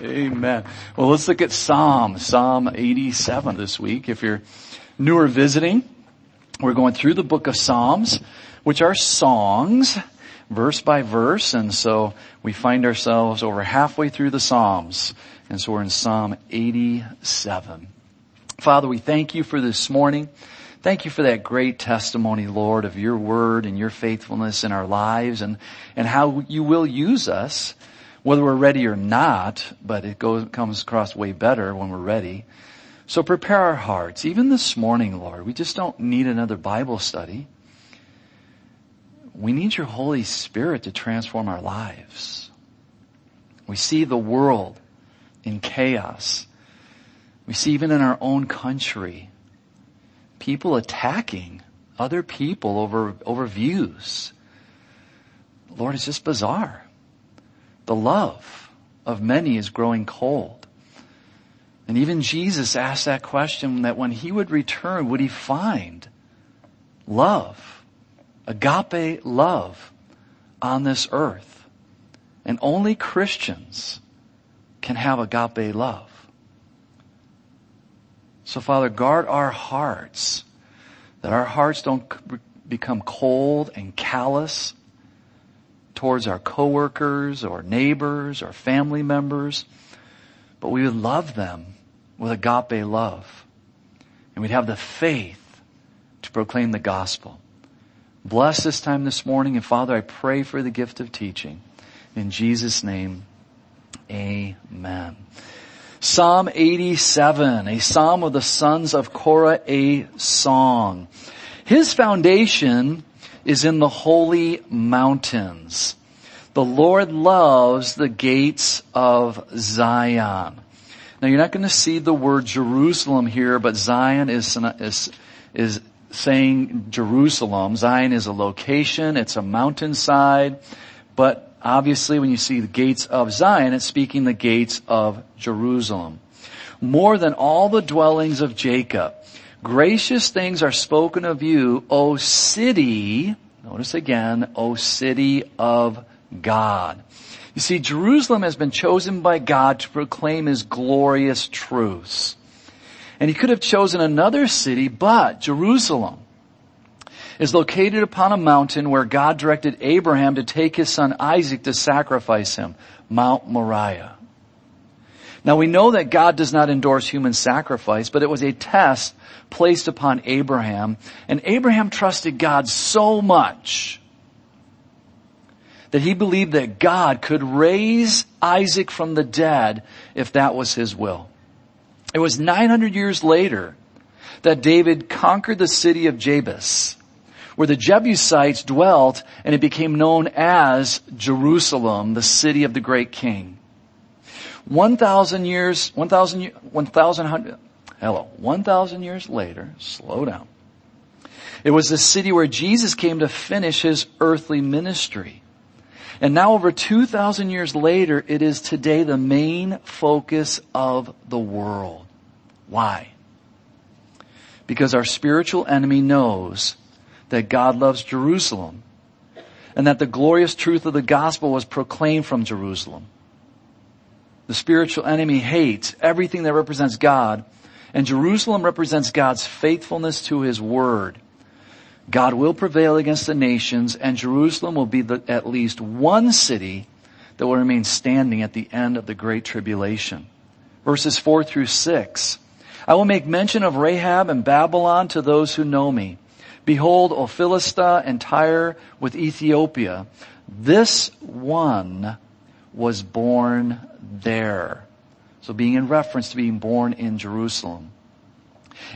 Amen. Well, let's look at Psalm, Psalm 87 this week. If you're new or visiting, we're going through the book of Psalms, which are songs, verse by verse, and so we find ourselves over halfway through the Psalms, and so we're in Psalm 87. Father, we thank you for this morning. Thank you for that great testimony, Lord, of your word and your faithfulness in our lives and, and how you will use us, whether we're ready or not, but it goes, comes across way better when we're ready. So prepare our hearts. Even this morning, Lord, we just don't need another Bible study. We need your Holy Spirit to transform our lives. We see the world in chaos. We see even in our own country people attacking other people over, over views. Lord, it's just bizarre. The love of many is growing cold. And even Jesus asked that question that when he would return, would he find love, agape love on this earth? And only Christians can have agape love. So Father, guard our hearts, that our hearts don't become cold and callous towards our coworkers or neighbors or family members, but we would love them with agape love. And we'd have the faith to proclaim the gospel. Bless this time this morning, and Father, I pray for the gift of teaching. In Jesus' name, amen. Psalm 87, a psalm of the sons of Korah, a song. His foundation is in the holy mountains. The Lord loves the gates of Zion. Now you're not going to see the word Jerusalem here, but Zion is, is, is saying Jerusalem. Zion is a location, it's a mountainside, but Obviously, when you see the gates of Zion, it's speaking the gates of Jerusalem. More than all the dwellings of Jacob. Gracious things are spoken of you, O city, notice again, O city of God. You see, Jerusalem has been chosen by God to proclaim His glorious truths. And He could have chosen another city, but Jerusalem is located upon a mountain where God directed Abraham to take his son Isaac to sacrifice him, Mount Moriah. Now we know that God does not endorse human sacrifice, but it was a test placed upon Abraham, and Abraham trusted God so much that he believed that God could raise Isaac from the dead if that was his will. It was 900 years later that David conquered the city of Jebus where the Jebusites dwelt and it became known as Jerusalem, the city of the great king. 1,000 years, 1,000, 1,000, hello, 1,000 years later, slow down. It was the city where Jesus came to finish his earthly ministry. And now over 2,000 years later, it is today the main focus of the world. Why? Because our spiritual enemy knows that God loves Jerusalem and that the glorious truth of the gospel was proclaimed from Jerusalem. The spiritual enemy hates everything that represents God and Jerusalem represents God's faithfulness to His word. God will prevail against the nations and Jerusalem will be the, at least one city that will remain standing at the end of the great tribulation. Verses four through six. I will make mention of Rahab and Babylon to those who know me Behold, O Philistia and Tyre with Ethiopia, this one was born there. So being in reference to being born in Jerusalem.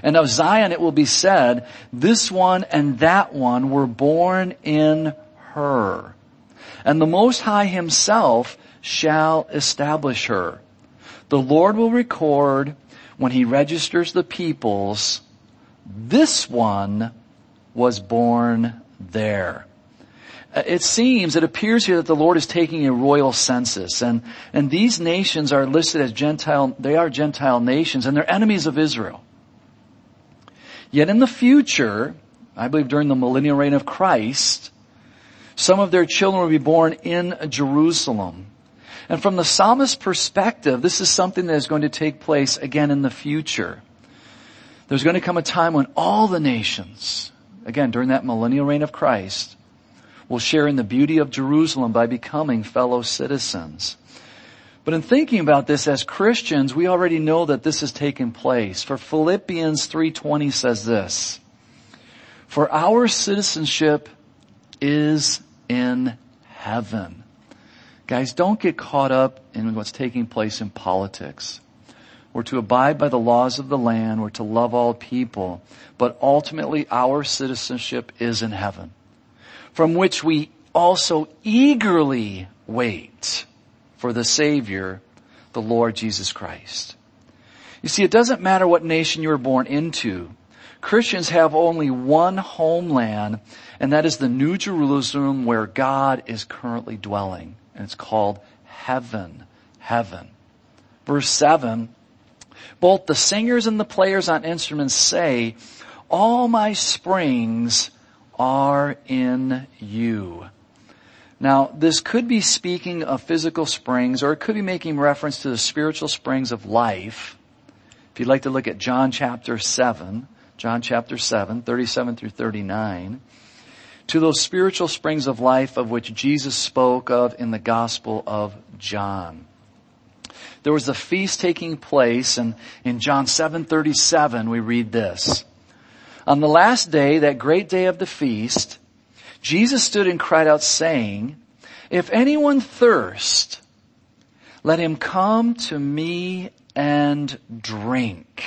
And of Zion it will be said, this one and that one were born in her. And the Most High himself shall establish her. The Lord will record when he registers the peoples, this one was born there. Uh, it seems, it appears here that the Lord is taking a royal census and, and these nations are listed as Gentile, they are Gentile nations and they're enemies of Israel. Yet in the future, I believe during the millennial reign of Christ, some of their children will be born in Jerusalem. And from the psalmist's perspective, this is something that is going to take place again in the future. There's going to come a time when all the nations, again, during that millennial reign of Christ, will share in the beauty of Jerusalem by becoming fellow citizens. But in thinking about this as Christians, we already know that this has taken place. For Philippians 3.20 says this, For our citizenship is in heaven. Guys, don't get caught up in what's taking place in politics. We're to abide by the laws of the land. We're to love all people. But ultimately, our citizenship is in heaven, from which we also eagerly wait for the Savior, the Lord Jesus Christ. You see, it doesn't matter what nation you were born into. Christians have only one homeland, and that is the New Jerusalem where God is currently dwelling. And it's called heaven. Heaven. Verse 7 both the singers and the players on instruments say, all my springs are in you. Now, this could be speaking of physical springs, or it could be making reference to the spiritual springs of life. If you'd like to look at John chapter 7, John chapter 7, 37 through 39, to those spiritual springs of life of which Jesus spoke of in the Gospel of John there was a feast taking place and in John 7:37 we read this. On the last day, that great day of the feast, Jesus stood and cried out saying, if anyone thirst, let him come to me and drink.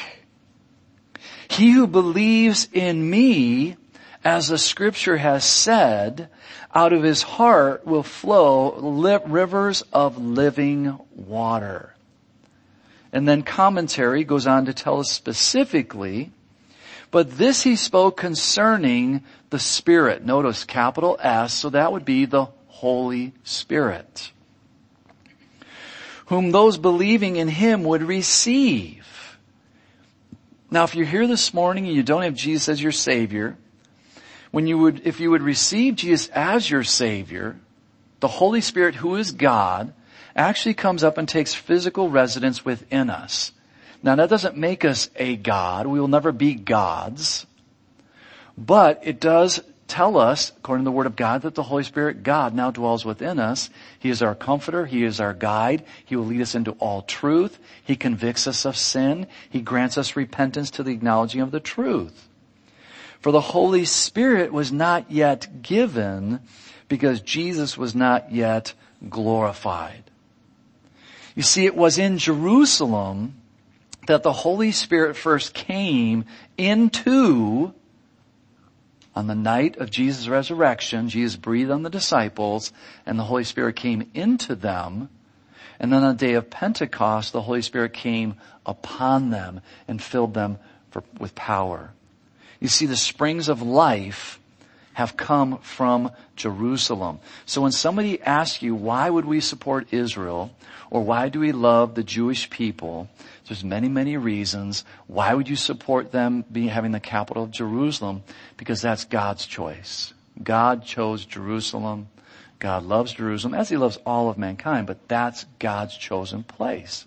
He who believes in me, as the scripture has said, out of his heart will flow rivers of living water. And then commentary goes on to tell us specifically, but this he spoke concerning the Spirit. Notice capital S, so that would be the Holy Spirit. Whom those believing in Him would receive. Now if you're here this morning and you don't have Jesus as your Savior, when you would, if you would receive Jesus as your Savior, the Holy Spirit who is God, actually comes up and takes physical residence within us. Now that doesn't make us a God. We will never be gods. But it does tell us, according to the Word of God, that the Holy Spirit, God, now dwells within us. He is our comforter. He is our guide. He will lead us into all truth. He convicts us of sin. He grants us repentance to the acknowledging of the truth. For the Holy Spirit was not yet given because Jesus was not yet glorified. You see, it was in Jerusalem that the Holy Spirit first came into on the night of Jesus' resurrection, Jesus breathed on the disciples and the Holy Spirit came into them. And then on the day of Pentecost, the Holy Spirit came upon them and filled them for, with power. You see, the springs of life have come from Jerusalem. So when somebody asks you, why would we support Israel? Or why do we love the Jewish people? There's many, many reasons. Why would you support them being, having the capital of Jerusalem? Because that's God's choice. God chose Jerusalem. God loves Jerusalem as he loves all of mankind, but that's God's chosen place.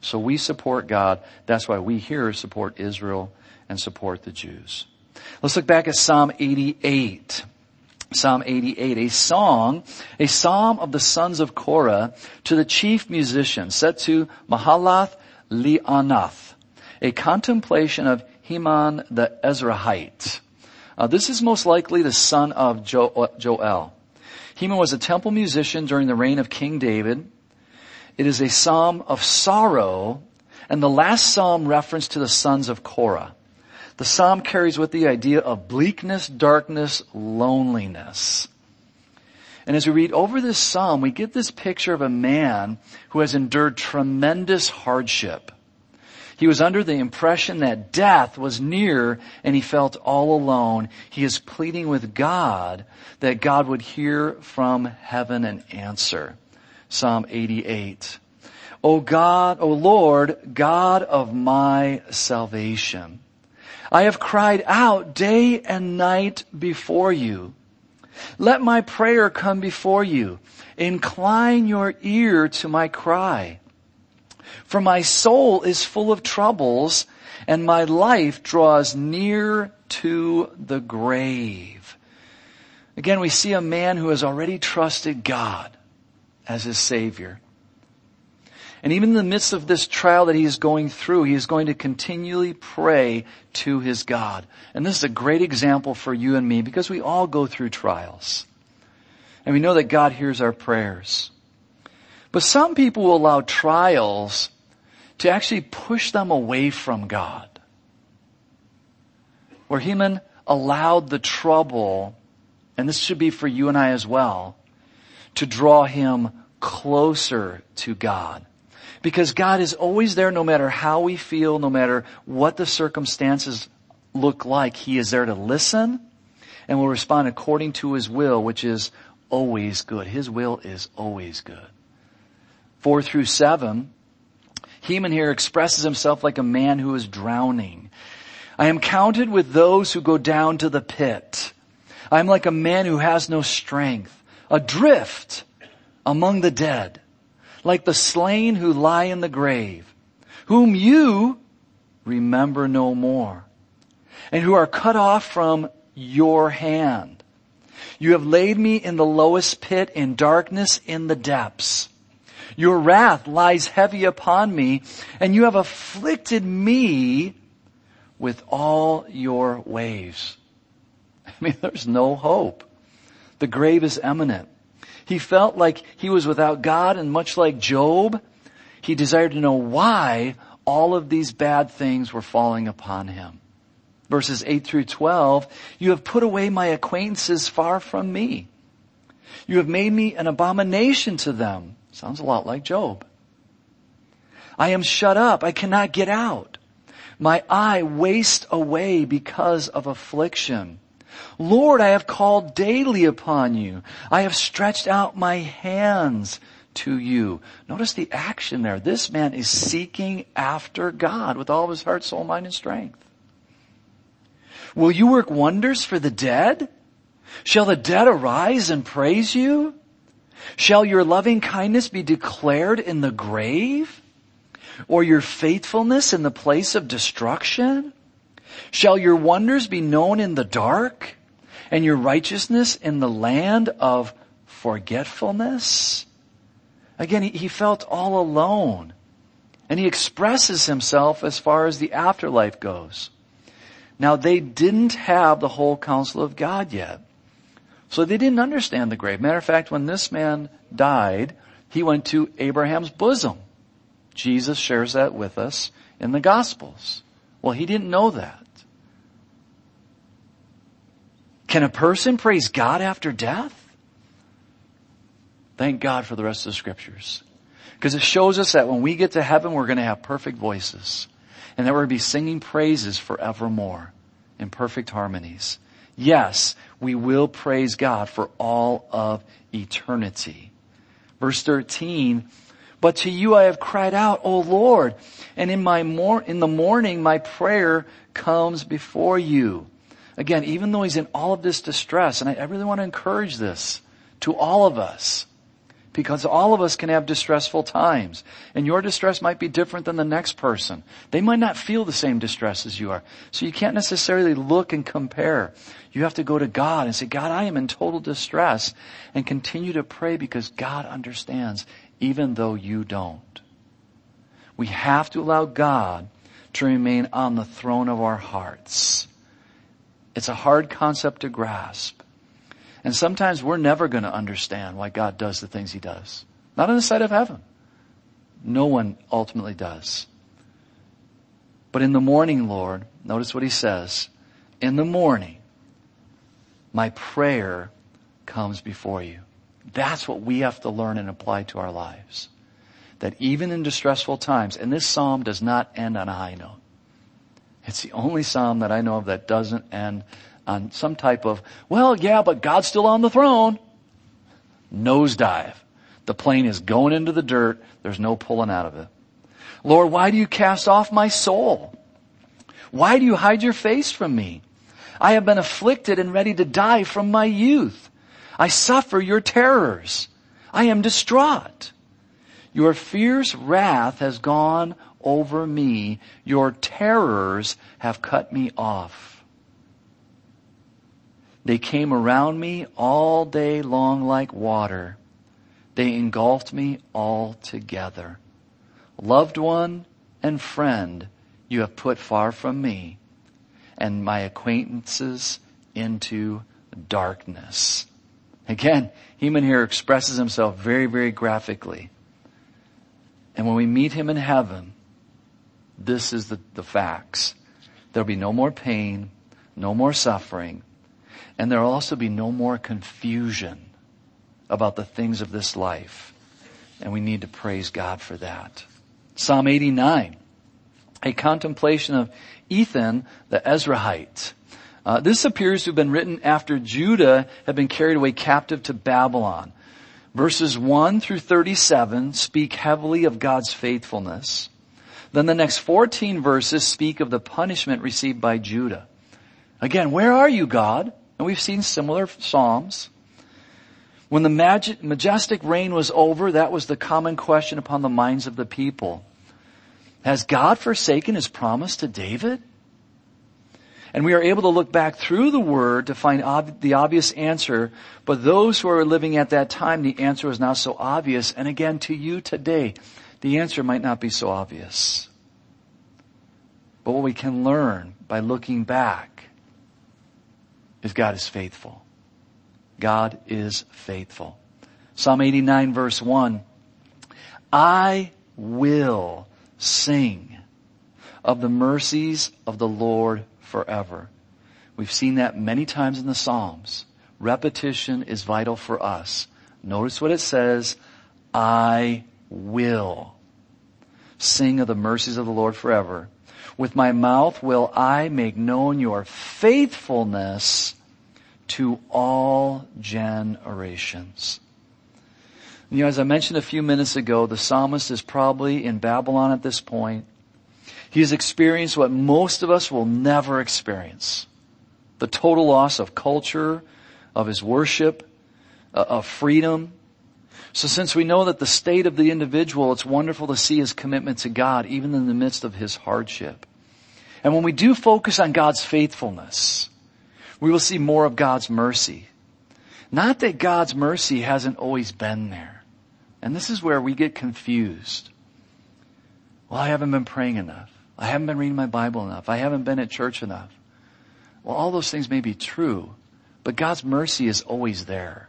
So we support God. That's why we here support Israel and support the Jews. Let's look back at Psalm 88. Psalm 88, a song, a psalm of the sons of Korah to the chief musician, set to Mahalath Leannoth, a contemplation of Heman the Ezrahite. Uh, this is most likely the son of jo- Joel. Heman was a temple musician during the reign of King David. It is a psalm of sorrow, and the last psalm reference to the sons of Korah. The psalm carries with the idea of bleakness, darkness, loneliness. And as we read over this psalm, we get this picture of a man who has endured tremendous hardship. He was under the impression that death was near and he felt all alone. He is pleading with God that God would hear from heaven and answer. Psalm 88. O God, O Lord, God of my salvation. I have cried out day and night before you. Let my prayer come before you. Incline your ear to my cry. For my soul is full of troubles and my life draws near to the grave. Again, we see a man who has already trusted God as his savior. And even in the midst of this trial that he is going through, he is going to continually pray to his God. And this is a great example for you and me because we all go through trials. And we know that God hears our prayers. But some people will allow trials to actually push them away from God. Where Heman allowed the trouble, and this should be for you and I as well, to draw him closer to God. Because God is always there no matter how we feel, no matter what the circumstances look like. He is there to listen and will respond according to His will, which is always good. His will is always good. Four through seven, Heman here expresses himself like a man who is drowning. I am counted with those who go down to the pit. I am like a man who has no strength, adrift among the dead like the slain who lie in the grave, whom you remember no more, and who are cut off from your hand. You have laid me in the lowest pit, in darkness, in the depths. Your wrath lies heavy upon me, and you have afflicted me with all your waves. I mean, there's no hope. The grave is imminent. He felt like he was without God and much like Job, he desired to know why all of these bad things were falling upon him. Verses 8 through 12, you have put away my acquaintances far from me. You have made me an abomination to them. Sounds a lot like Job. I am shut up. I cannot get out. My eye wastes away because of affliction. Lord, I have called daily upon you. I have stretched out my hands to you. Notice the action there. This man is seeking after God with all of his heart, soul, mind, and strength. Will you work wonders for the dead? Shall the dead arise and praise you? Shall your loving kindness be declared in the grave? Or your faithfulness in the place of destruction? Shall your wonders be known in the dark and your righteousness in the land of forgetfulness? Again, he, felt all alone. And he expresses himself as far as the afterlife goes. Now they didn't have the whole counsel of God yet. So they didn't understand the grave. Matter of fact, when this man died, he went to Abraham's bosom. Jesus shares that with us in the Gospels. Well, he didn't know that. Can a person praise God after death? Thank God for the rest of the scriptures. Because it shows us that when we get to heaven, we're going to have perfect voices. And that we're going to be singing praises forevermore in perfect harmonies. Yes, we will praise God for all of eternity. Verse 13, but to you I have cried out, O Lord, and in my mor- in the morning my prayer comes before you. Again, even though he's in all of this distress, and I, really want to encourage this to all of us, because all of us can have distressful times. And your distress might be different than the next person. They might not feel the same distress as you are. So you can't necessarily look and compare. You have to go to God and say, God, I am in total distress and continue to pray because God understands even though you don't. We have to allow God to remain on the throne of our hearts. It's a hard concept to grasp. And sometimes we're never going to understand why God does the things he does. Not in the sight of heaven. No one ultimately does. But in the morning, Lord, notice what he says. In the morning, my prayer comes before you. That's what we have to learn and apply to our lives. That even in distressful times, and this psalm does not end on a high note. It's the only psalm that I know of that doesn't end on some type of, well, yeah, but God's still on the throne. Nosedive. The plane is going into the dirt. There's no pulling out of it. Lord, why do you cast off my soul? Why do you hide your face from me? I have been afflicted and ready to die from my youth. I suffer your terrors. I am distraught. Your fierce wrath has gone over me. Your terrors have cut me off. They came around me all day long like water. They engulfed me altogether. Loved one and friend you have put far from me and my acquaintances into darkness. Again, Heman here expresses himself very, very graphically. And when we meet him in heaven, this is the, the facts. There'll be no more pain, no more suffering, and there'll also be no more confusion about the things of this life. And we need to praise God for that. Psalm 89, a contemplation of Ethan the Ezrahite. Uh, this appears to have been written after Judah had been carried away captive to Babylon. Verses 1 through 37 speak heavily of God's faithfulness. Then the next 14 verses speak of the punishment received by Judah. Again, where are you, God? And we've seen similar Psalms. When the majestic reign was over, that was the common question upon the minds of the people. Has God forsaken his promise to David? And we are able to look back through the word to find ob- the obvious answer, but those who are living at that time, the answer is not so obvious. And again, to you today, the answer might not be so obvious. But what we can learn by looking back is God is faithful. God is faithful. Psalm 89 verse 1. I will sing of the mercies of the Lord forever. We've seen that many times in the Psalms. Repetition is vital for us. Notice what it says, I will sing of the mercies of the Lord forever. With my mouth will I make known your faithfulness to all generations. You know, as I mentioned a few minutes ago, the psalmist is probably in Babylon at this point. He has experienced what most of us will never experience. The total loss of culture, of his worship, uh, of freedom. So since we know that the state of the individual, it's wonderful to see his commitment to God even in the midst of his hardship. And when we do focus on God's faithfulness, we will see more of God's mercy. Not that God's mercy hasn't always been there. And this is where we get confused. Well, I haven't been praying enough. I haven't been reading my Bible enough. I haven't been at church enough. Well, all those things may be true, but God's mercy is always there.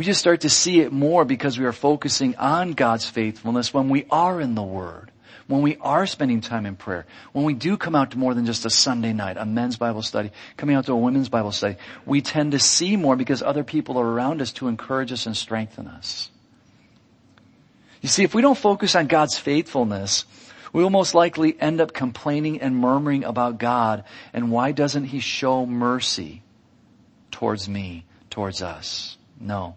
We just start to see it more because we are focusing on God's faithfulness when we are in the Word, when we are spending time in prayer, when we do come out to more than just a Sunday night, a men's Bible study, coming out to a women's Bible study. We tend to see more because other people are around us to encourage us and strengthen us. You see, if we don't focus on God's faithfulness, we will most likely end up complaining and murmuring about God and why doesn't He show mercy towards me, towards us? No.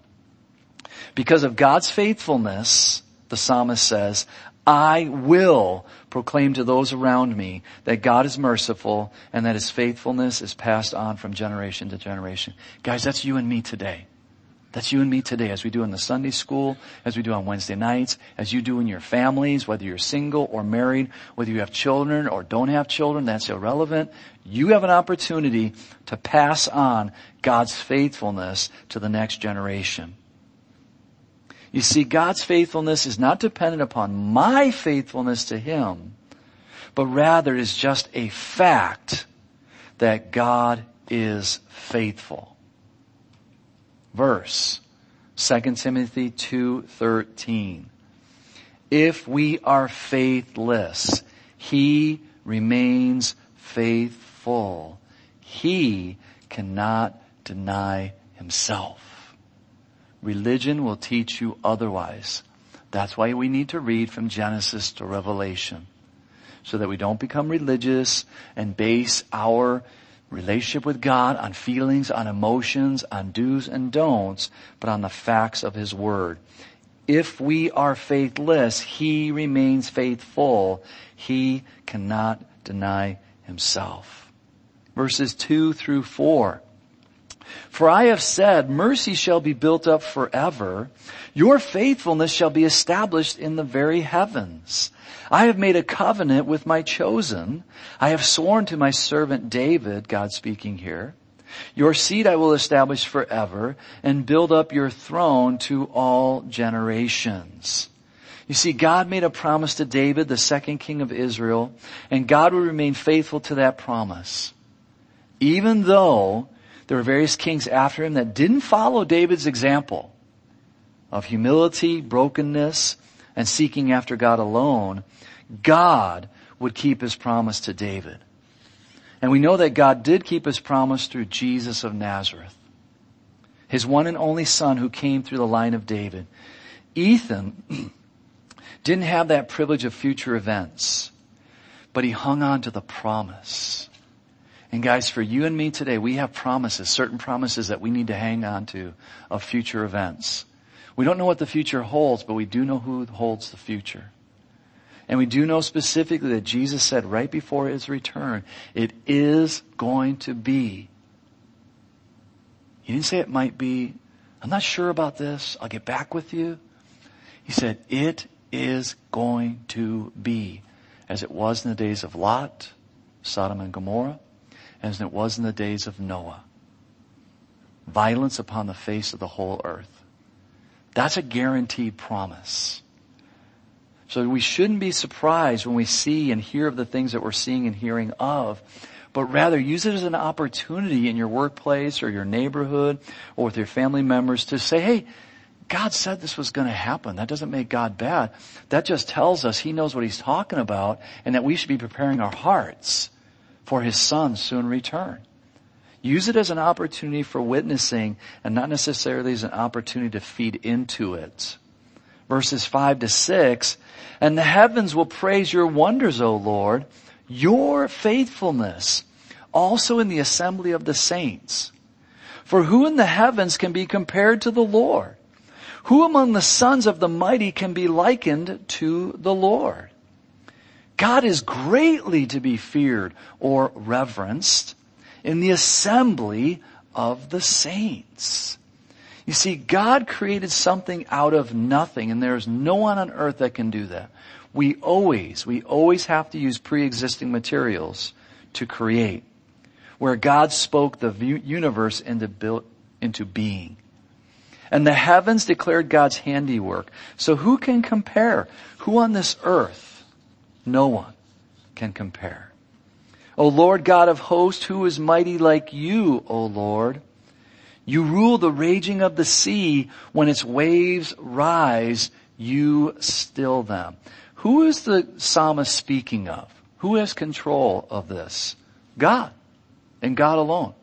Because of God's faithfulness, the psalmist says, I will proclaim to those around me that God is merciful and that His faithfulness is passed on from generation to generation. Guys, that's you and me today. That's you and me today as we do in the Sunday school, as we do on Wednesday nights, as you do in your families, whether you're single or married, whether you have children or don't have children, that's irrelevant. You have an opportunity to pass on God's faithfulness to the next generation. You see, God's faithfulness is not dependent upon my faithfulness to Him, but rather is just a fact that God is faithful verse. 2 Timothy 2:13. If we are faithless, he remains faithful. He cannot deny himself. Religion will teach you otherwise. That's why we need to read from Genesis to Revelation. So that we don't become religious and base our relationship with God, on feelings, on emotions, on do's and don'ts, but on the facts of His Word. If we are faithless, He remains faithful. He cannot deny Himself. Verses 2 through 4. For I have said, mercy shall be built up forever. Your faithfulness shall be established in the very heavens. I have made a covenant with my chosen. I have sworn to my servant David, God speaking here. Your seed I will establish forever and build up your throne to all generations. You see, God made a promise to David, the second king of Israel, and God would remain faithful to that promise. Even though there were various kings after him that didn't follow David's example of humility, brokenness, and seeking after God alone, God would keep his promise to David. And we know that God did keep his promise through Jesus of Nazareth, his one and only son who came through the line of David. Ethan didn't have that privilege of future events, but he hung on to the promise. And guys, for you and me today, we have promises, certain promises that we need to hang on to of future events. We don't know what the future holds, but we do know who holds the future. And we do know specifically that Jesus said right before his return, it is going to be. He didn't say it might be. I'm not sure about this. I'll get back with you. He said, it is going to be as it was in the days of Lot, Sodom and Gomorrah, as it was in the days of Noah. Violence upon the face of the whole earth. That's a guaranteed promise. So we shouldn't be surprised when we see and hear of the things that we're seeing and hearing of, but rather use it as an opportunity in your workplace or your neighborhood or with your family members to say, hey, God said this was going to happen. That doesn't make God bad. That just tells us He knows what He's talking about and that we should be preparing our hearts for His Son's soon return. Use it as an opportunity for witnessing and not necessarily as an opportunity to feed into it. Verses 5 to 6, and the heavens will praise your wonders, O Lord, your faithfulness, also in the assembly of the saints. For who in the heavens can be compared to the Lord? Who among the sons of the mighty can be likened to the Lord? God is greatly to be feared or reverenced in the assembly of the saints. You see, God created something out of nothing and there's no one on earth that can do that. We always, we always have to use pre-existing materials to create. Where God spoke the universe into, build, into being. And the heavens declared God's handiwork. So who can compare? Who on this earth? No one can compare. O Lord God of hosts, who is mighty like you, O Lord? You rule the raging of the sea. When its waves rise, you still them. Who is the psalmist speaking of? Who has control of this? God. And God alone.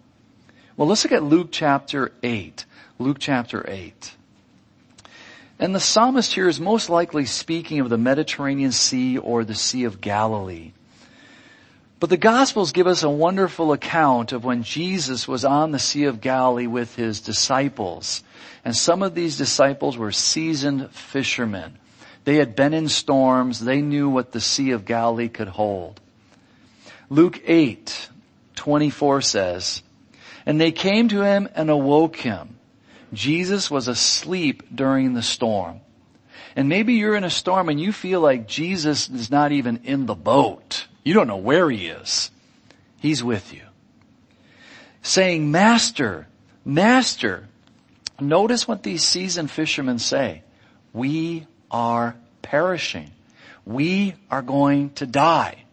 Well, let's look at Luke chapter 8. Luke chapter 8. And the psalmist here is most likely speaking of the Mediterranean Sea or the Sea of Galilee. But the Gospels give us a wonderful account of when Jesus was on the Sea of Galilee with his disciples. And some of these disciples were seasoned fishermen. They had been in storms. They knew what the Sea of Galilee could hold. Luke 8, 24 says, And they came to him and awoke him. Jesus was asleep during the storm. And maybe you're in a storm and you feel like Jesus is not even in the boat. You don't know where he is. He's with you. Saying, Master, Master. Notice what these seasoned fishermen say. We are perishing. We are going to die.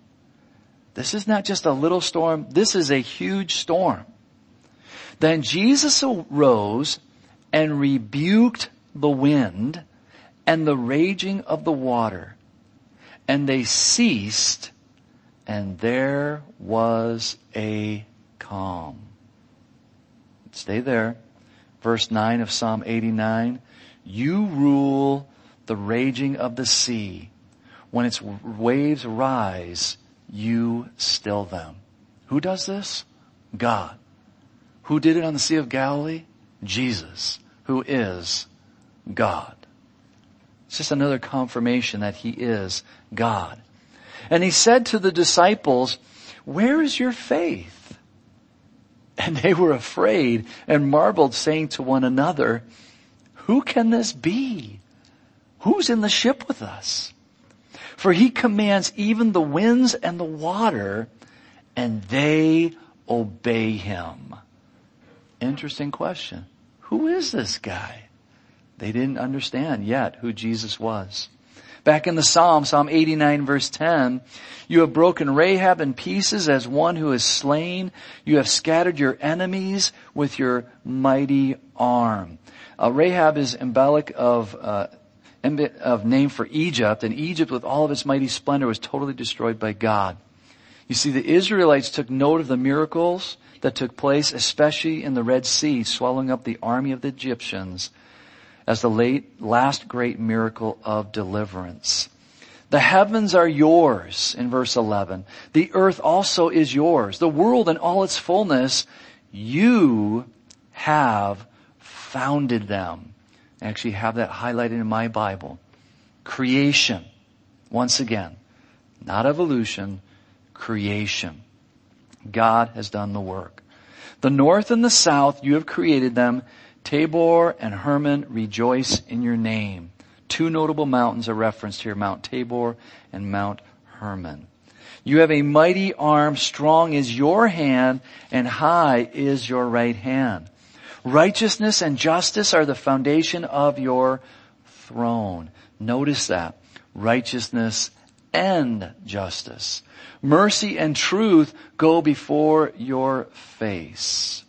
This is not just a little storm. This is a huge storm. Then Jesus arose and rebuked the wind and the raging of the water and they ceased and there was a calm. Stay there. Verse 9 of Psalm 89. You rule the raging of the sea. When its waves rise, you still them. Who does this? God. Who did it on the Sea of Galilee? Jesus, who is God. It's just another confirmation that He is God. And he said to the disciples, where is your faith? And they were afraid and marveled saying to one another, who can this be? Who's in the ship with us? For he commands even the winds and the water and they obey him. Interesting question. Who is this guy? They didn't understand yet who Jesus was. Back in the Psalm, Psalm 89 verse 10, you have broken Rahab in pieces as one who is slain. You have scattered your enemies with your mighty arm. Uh, Rahab is embolic of, uh, of name for Egypt, and Egypt with all of its mighty splendor was totally destroyed by God. You see, the Israelites took note of the miracles that took place, especially in the Red Sea, swallowing up the army of the Egyptians as the late, last great miracle of deliverance. The heavens are yours in verse 11. The earth also is yours. The world and all its fullness, you have founded them. I actually have that highlighted in my Bible. Creation. Once again. Not evolution. Creation. God has done the work. The north and the south, you have created them Tabor and Hermon rejoice in your name. Two notable mountains are referenced here, Mount Tabor and Mount Hermon. You have a mighty arm, strong is your hand, and high is your right hand. Righteousness and justice are the foundation of your throne. Notice that. Righteousness and justice. Mercy and truth go before your face.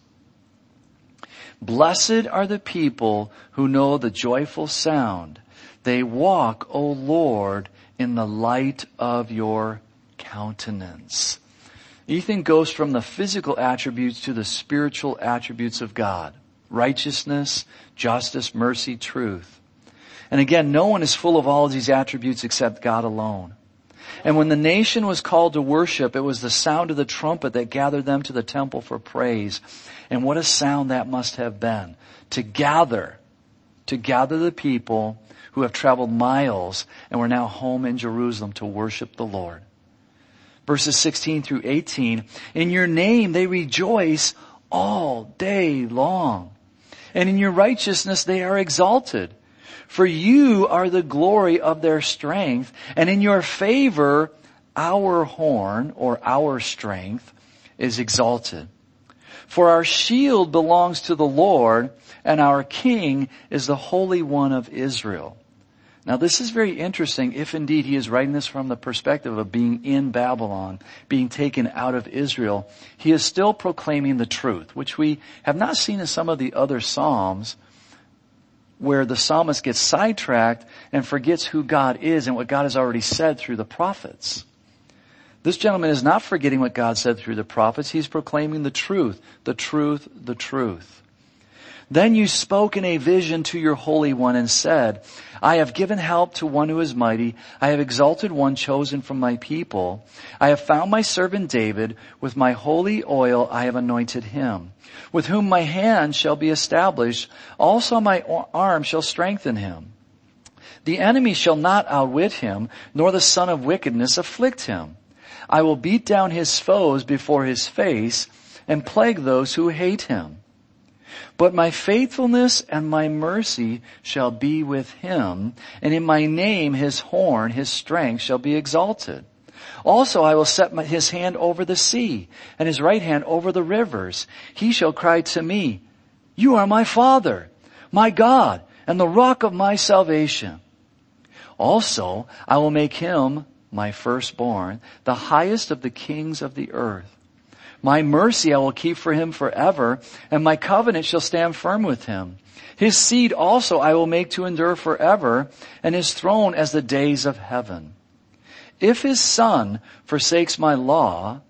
Blessed are the people who know the joyful sound. They walk, O Lord, in the light of your countenance. Ethan goes from the physical attributes to the spiritual attributes of God. Righteousness, justice, mercy, truth. And again, no one is full of all of these attributes except God alone. And when the nation was called to worship, it was the sound of the trumpet that gathered them to the temple for praise. And what a sound that must have been to gather, to gather the people who have traveled miles and were now home in Jerusalem to worship the Lord. Verses 16 through 18, in your name they rejoice all day long. And in your righteousness they are exalted. For you are the glory of their strength, and in your favor our horn or our strength is exalted. For our shield belongs to the Lord, and our King is the Holy One of Israel. Now this is very interesting if indeed he is writing this from the perspective of being in Babylon, being taken out of Israel. He is still proclaiming the truth, which we have not seen in some of the other Psalms where the psalmist gets sidetracked and forgets who God is and what God has already said through the prophets. This gentleman is not forgetting what God said through the prophets. He's proclaiming the truth, the truth, the truth. Then you spoke in a vision to your Holy One and said, I have given help to one who is mighty. I have exalted one chosen from my people. I have found my servant David. With my holy oil I have anointed him. With whom my hand shall be established. Also my arm shall strengthen him. The enemy shall not outwit him, nor the son of wickedness afflict him. I will beat down his foes before his face and plague those who hate him. But my faithfulness and my mercy shall be with him, and in my name his horn, his strength shall be exalted. Also I will set his hand over the sea, and his right hand over the rivers. He shall cry to me, You are my Father, my God, and the rock of my salvation. Also I will make him my firstborn, the highest of the kings of the earth. My mercy I will keep for him forever, and my covenant shall stand firm with him. His seed also I will make to endure forever, and his throne as the days of heaven. If his son forsakes my law,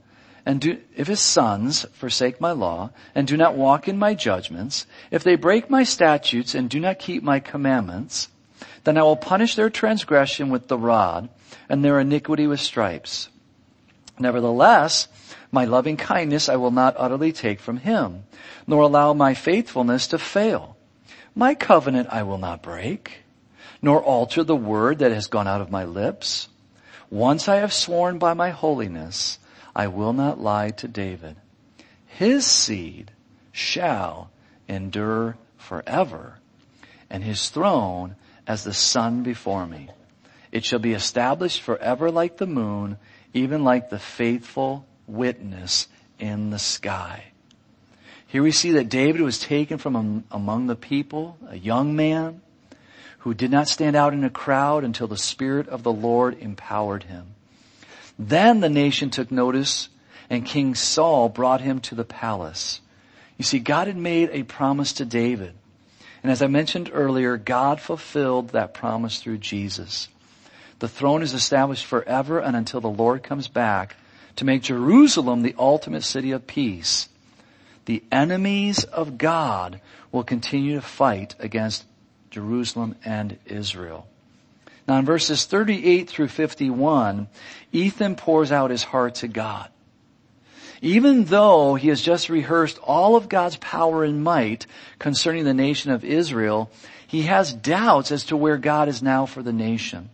and do, if his sons forsake my law, and do not walk in my judgments, if they break my statutes and do not keep my commandments, then I will punish their transgression with the rod, and their iniquity with stripes. Nevertheless, my loving kindness I will not utterly take from him, nor allow my faithfulness to fail. My covenant I will not break, nor alter the word that has gone out of my lips. Once I have sworn by my holiness, I will not lie to David. his seed shall endure forever, and his throne as the sun before me. It shall be established forever like the moon, even like the faithful witness in the sky. Here we see that David was taken from among the people, a young man who did not stand out in a crowd until the Spirit of the Lord empowered him. Then the nation took notice and King Saul brought him to the palace. You see, God had made a promise to David. And as I mentioned earlier, God fulfilled that promise through Jesus. The throne is established forever and until the Lord comes back to make Jerusalem the ultimate city of peace. The enemies of God will continue to fight against Jerusalem and Israel. Now in verses 38 through 51, Ethan pours out his heart to God. Even though he has just rehearsed all of God's power and might concerning the nation of Israel, he has doubts as to where God is now for the nation.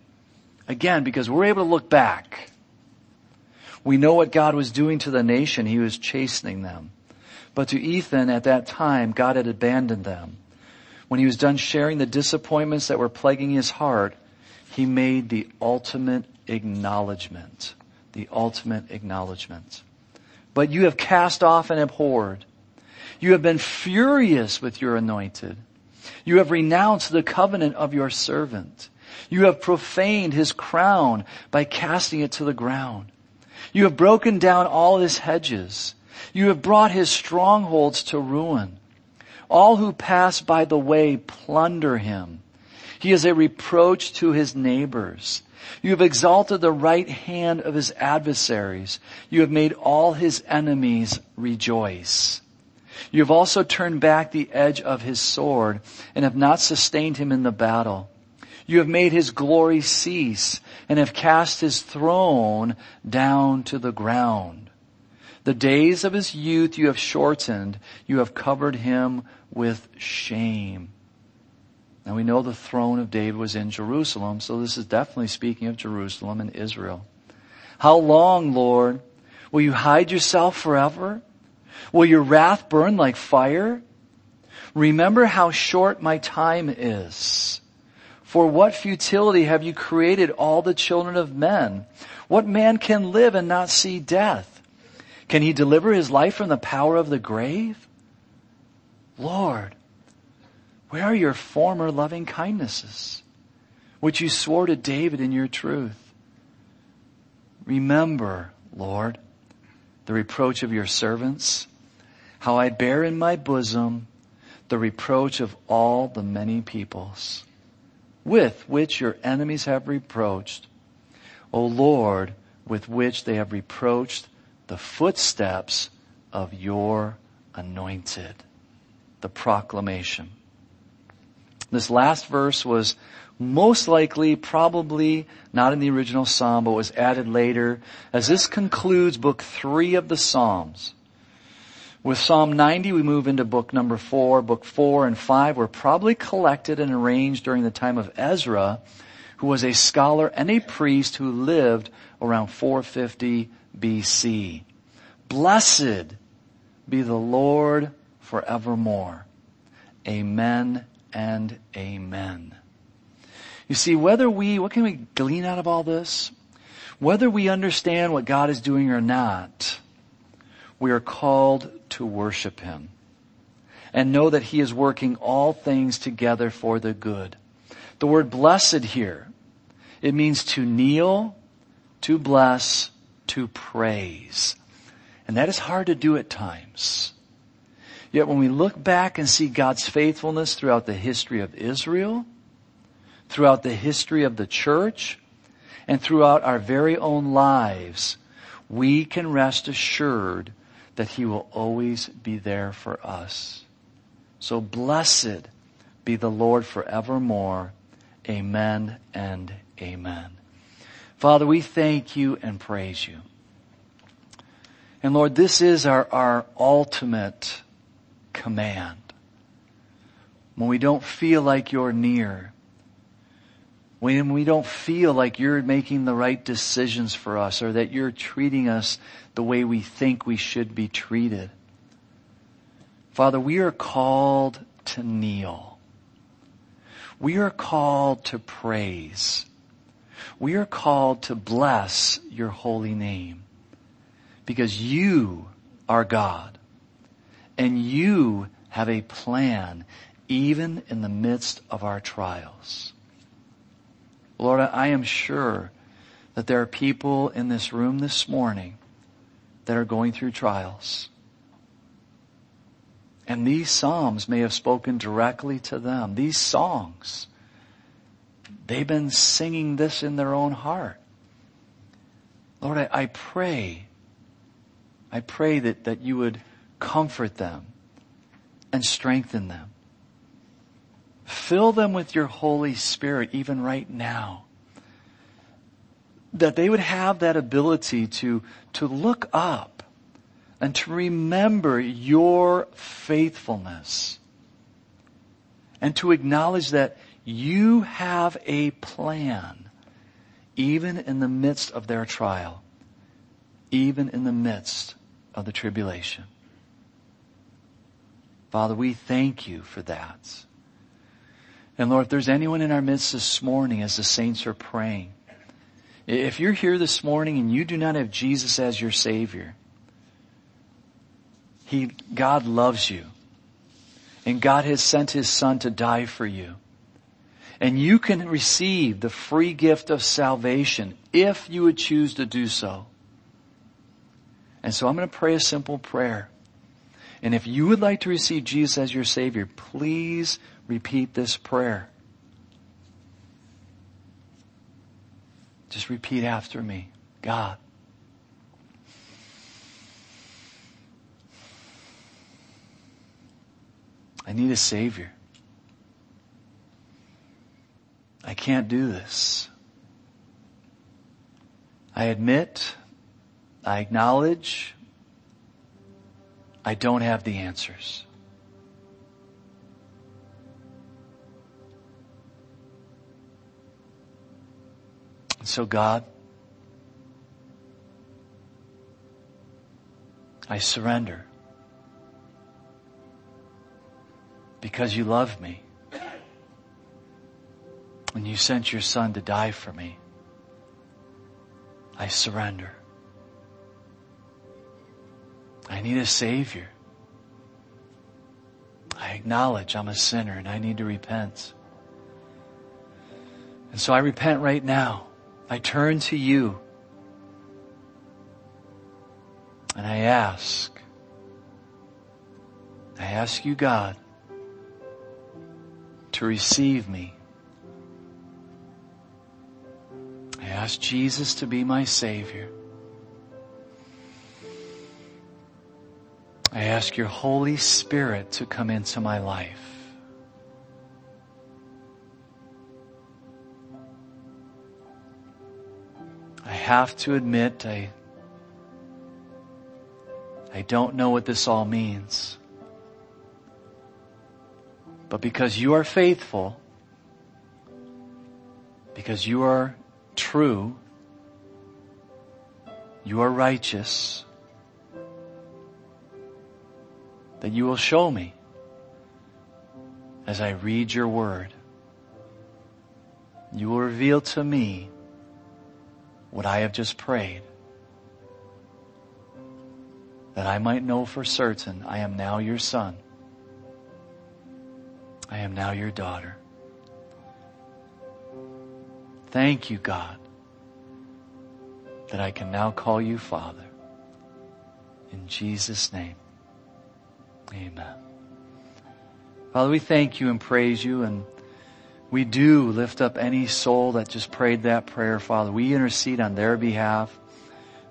Again, because we're able to look back. We know what God was doing to the nation. He was chastening them. But to Ethan at that time, God had abandoned them. When he was done sharing the disappointments that were plaguing his heart, he made the ultimate acknowledgement. The ultimate acknowledgement. But you have cast off and abhorred. You have been furious with your anointed. You have renounced the covenant of your servant. You have profaned his crown by casting it to the ground. You have broken down all his hedges. You have brought his strongholds to ruin. All who pass by the way plunder him. He is a reproach to his neighbors. You have exalted the right hand of his adversaries. You have made all his enemies rejoice. You have also turned back the edge of his sword and have not sustained him in the battle. You have made his glory cease and have cast his throne down to the ground. The days of his youth you have shortened. You have covered him with shame. Now we know the throne of David was in Jerusalem, so this is definitely speaking of Jerusalem and Israel. How long, Lord? Will you hide yourself forever? Will your wrath burn like fire? Remember how short my time is. For what futility have you created all the children of men? What man can live and not see death? Can he deliver his life from the power of the grave? Lord, where are your former loving kindnesses, which you swore to David in your truth? Remember, Lord, the reproach of your servants, how I bear in my bosom the reproach of all the many peoples, with which your enemies have reproached. O Lord, with which they have reproached the footsteps of your anointed. The proclamation. This last verse was most likely, probably not in the original psalm, but was added later as this concludes book three of the Psalms. With Psalm 90, we move into book number four. Book four and five were probably collected and arranged during the time of Ezra, who was a scholar and a priest who lived around 450 BC. Blessed be the Lord forevermore. Amen and amen. You see, whether we, what can we glean out of all this? Whether we understand what God is doing or not, we are called to worship Him and know that He is working all things together for the good. The word blessed here, it means to kneel, to bless, to praise. And that is hard to do at times. Yet when we look back and see God's faithfulness throughout the history of Israel, throughout the history of the church, and throughout our very own lives, we can rest assured that He will always be there for us. So blessed be the Lord forevermore. Amen and amen. Father, we thank you and praise you. And Lord, this is our, our ultimate command. When we don't feel like you're near, when we don't feel like you're making the right decisions for us or that you're treating us the way we think we should be treated. Father, we are called to kneel. We are called to praise. We are called to bless your holy name because you are God and you have a plan even in the midst of our trials. Lord, I am sure that there are people in this room this morning that are going through trials. And these Psalms may have spoken directly to them. These songs, they've been singing this in their own heart. Lord, I, I pray, I pray that, that you would comfort them and strengthen them. Fill them with your Holy Spirit even right now. That they would have that ability to, to look up and to remember your faithfulness and to acknowledge that you have a plan even in the midst of their trial, even in the midst of the tribulation. Father, we thank you for that. And Lord, if there's anyone in our midst this morning as the saints are praying, if you're here this morning and you do not have Jesus as your Savior, He, God loves you. And God has sent His Son to die for you. And you can receive the free gift of salvation if you would choose to do so. And so I'm going to pray a simple prayer. And if you would like to receive Jesus as your Savior, please repeat this prayer. Just repeat after me. God, I need a Savior. I can't do this. I admit, I acknowledge, I don't have the answers. So God, I surrender because you love me and you sent your son to die for me. I surrender. I need a savior. I acknowledge I'm a sinner and I need to repent. And so I repent right now. I turn to you and I ask, I ask you, God, to receive me. I ask Jesus to be my Savior. I ask your Holy Spirit to come into my life. Have to admit I, I don't know what this all means. But because you are faithful, because you are true, you are righteous, that you will show me as I read your word. You will reveal to me what I have just prayed, that I might know for certain I am now your son. I am now your daughter. Thank you, God, that I can now call you Father. In Jesus' name, amen. Father, we thank you and praise you and we do lift up any soul that just prayed that prayer, Father. We intercede on their behalf.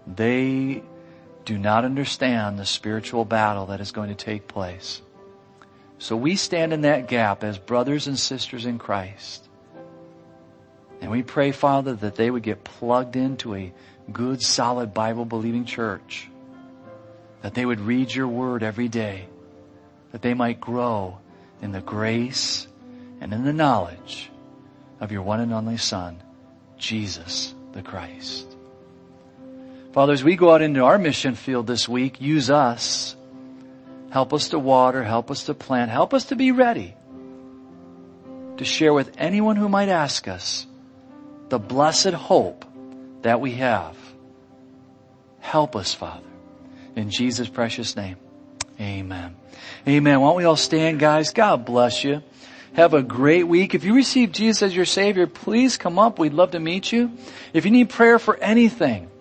They do not understand the spiritual battle that is going to take place. So we stand in that gap as brothers and sisters in Christ. And we pray, Father, that they would get plugged into a good, solid Bible believing church. That they would read your word every day. That they might grow in the grace and in the knowledge of your one and only Son, Jesus the Christ. Father, as we go out into our mission field this week, use us. Help us to water. Help us to plant. Help us to be ready to share with anyone who might ask us the blessed hope that we have. Help us, Father. In Jesus' precious name. Amen. Amen. Why don't we all stand, guys? God bless you. Have a great week. If you receive Jesus as your Savior, please come up. We'd love to meet you. If you need prayer for anything,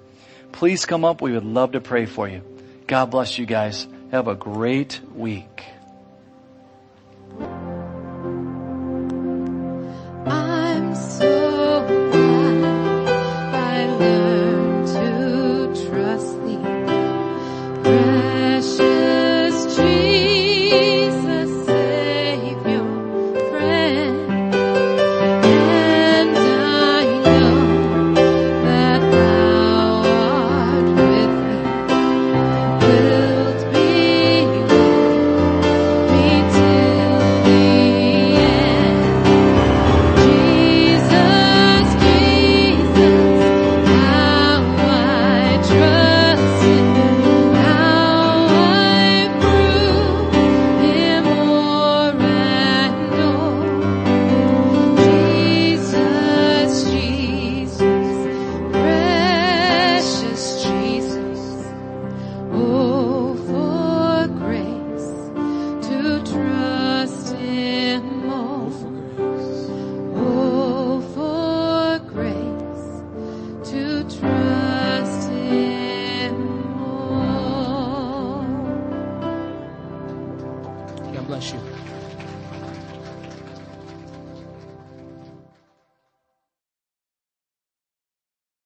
please come up. We would love to pray for you. God bless you guys. Have a great week.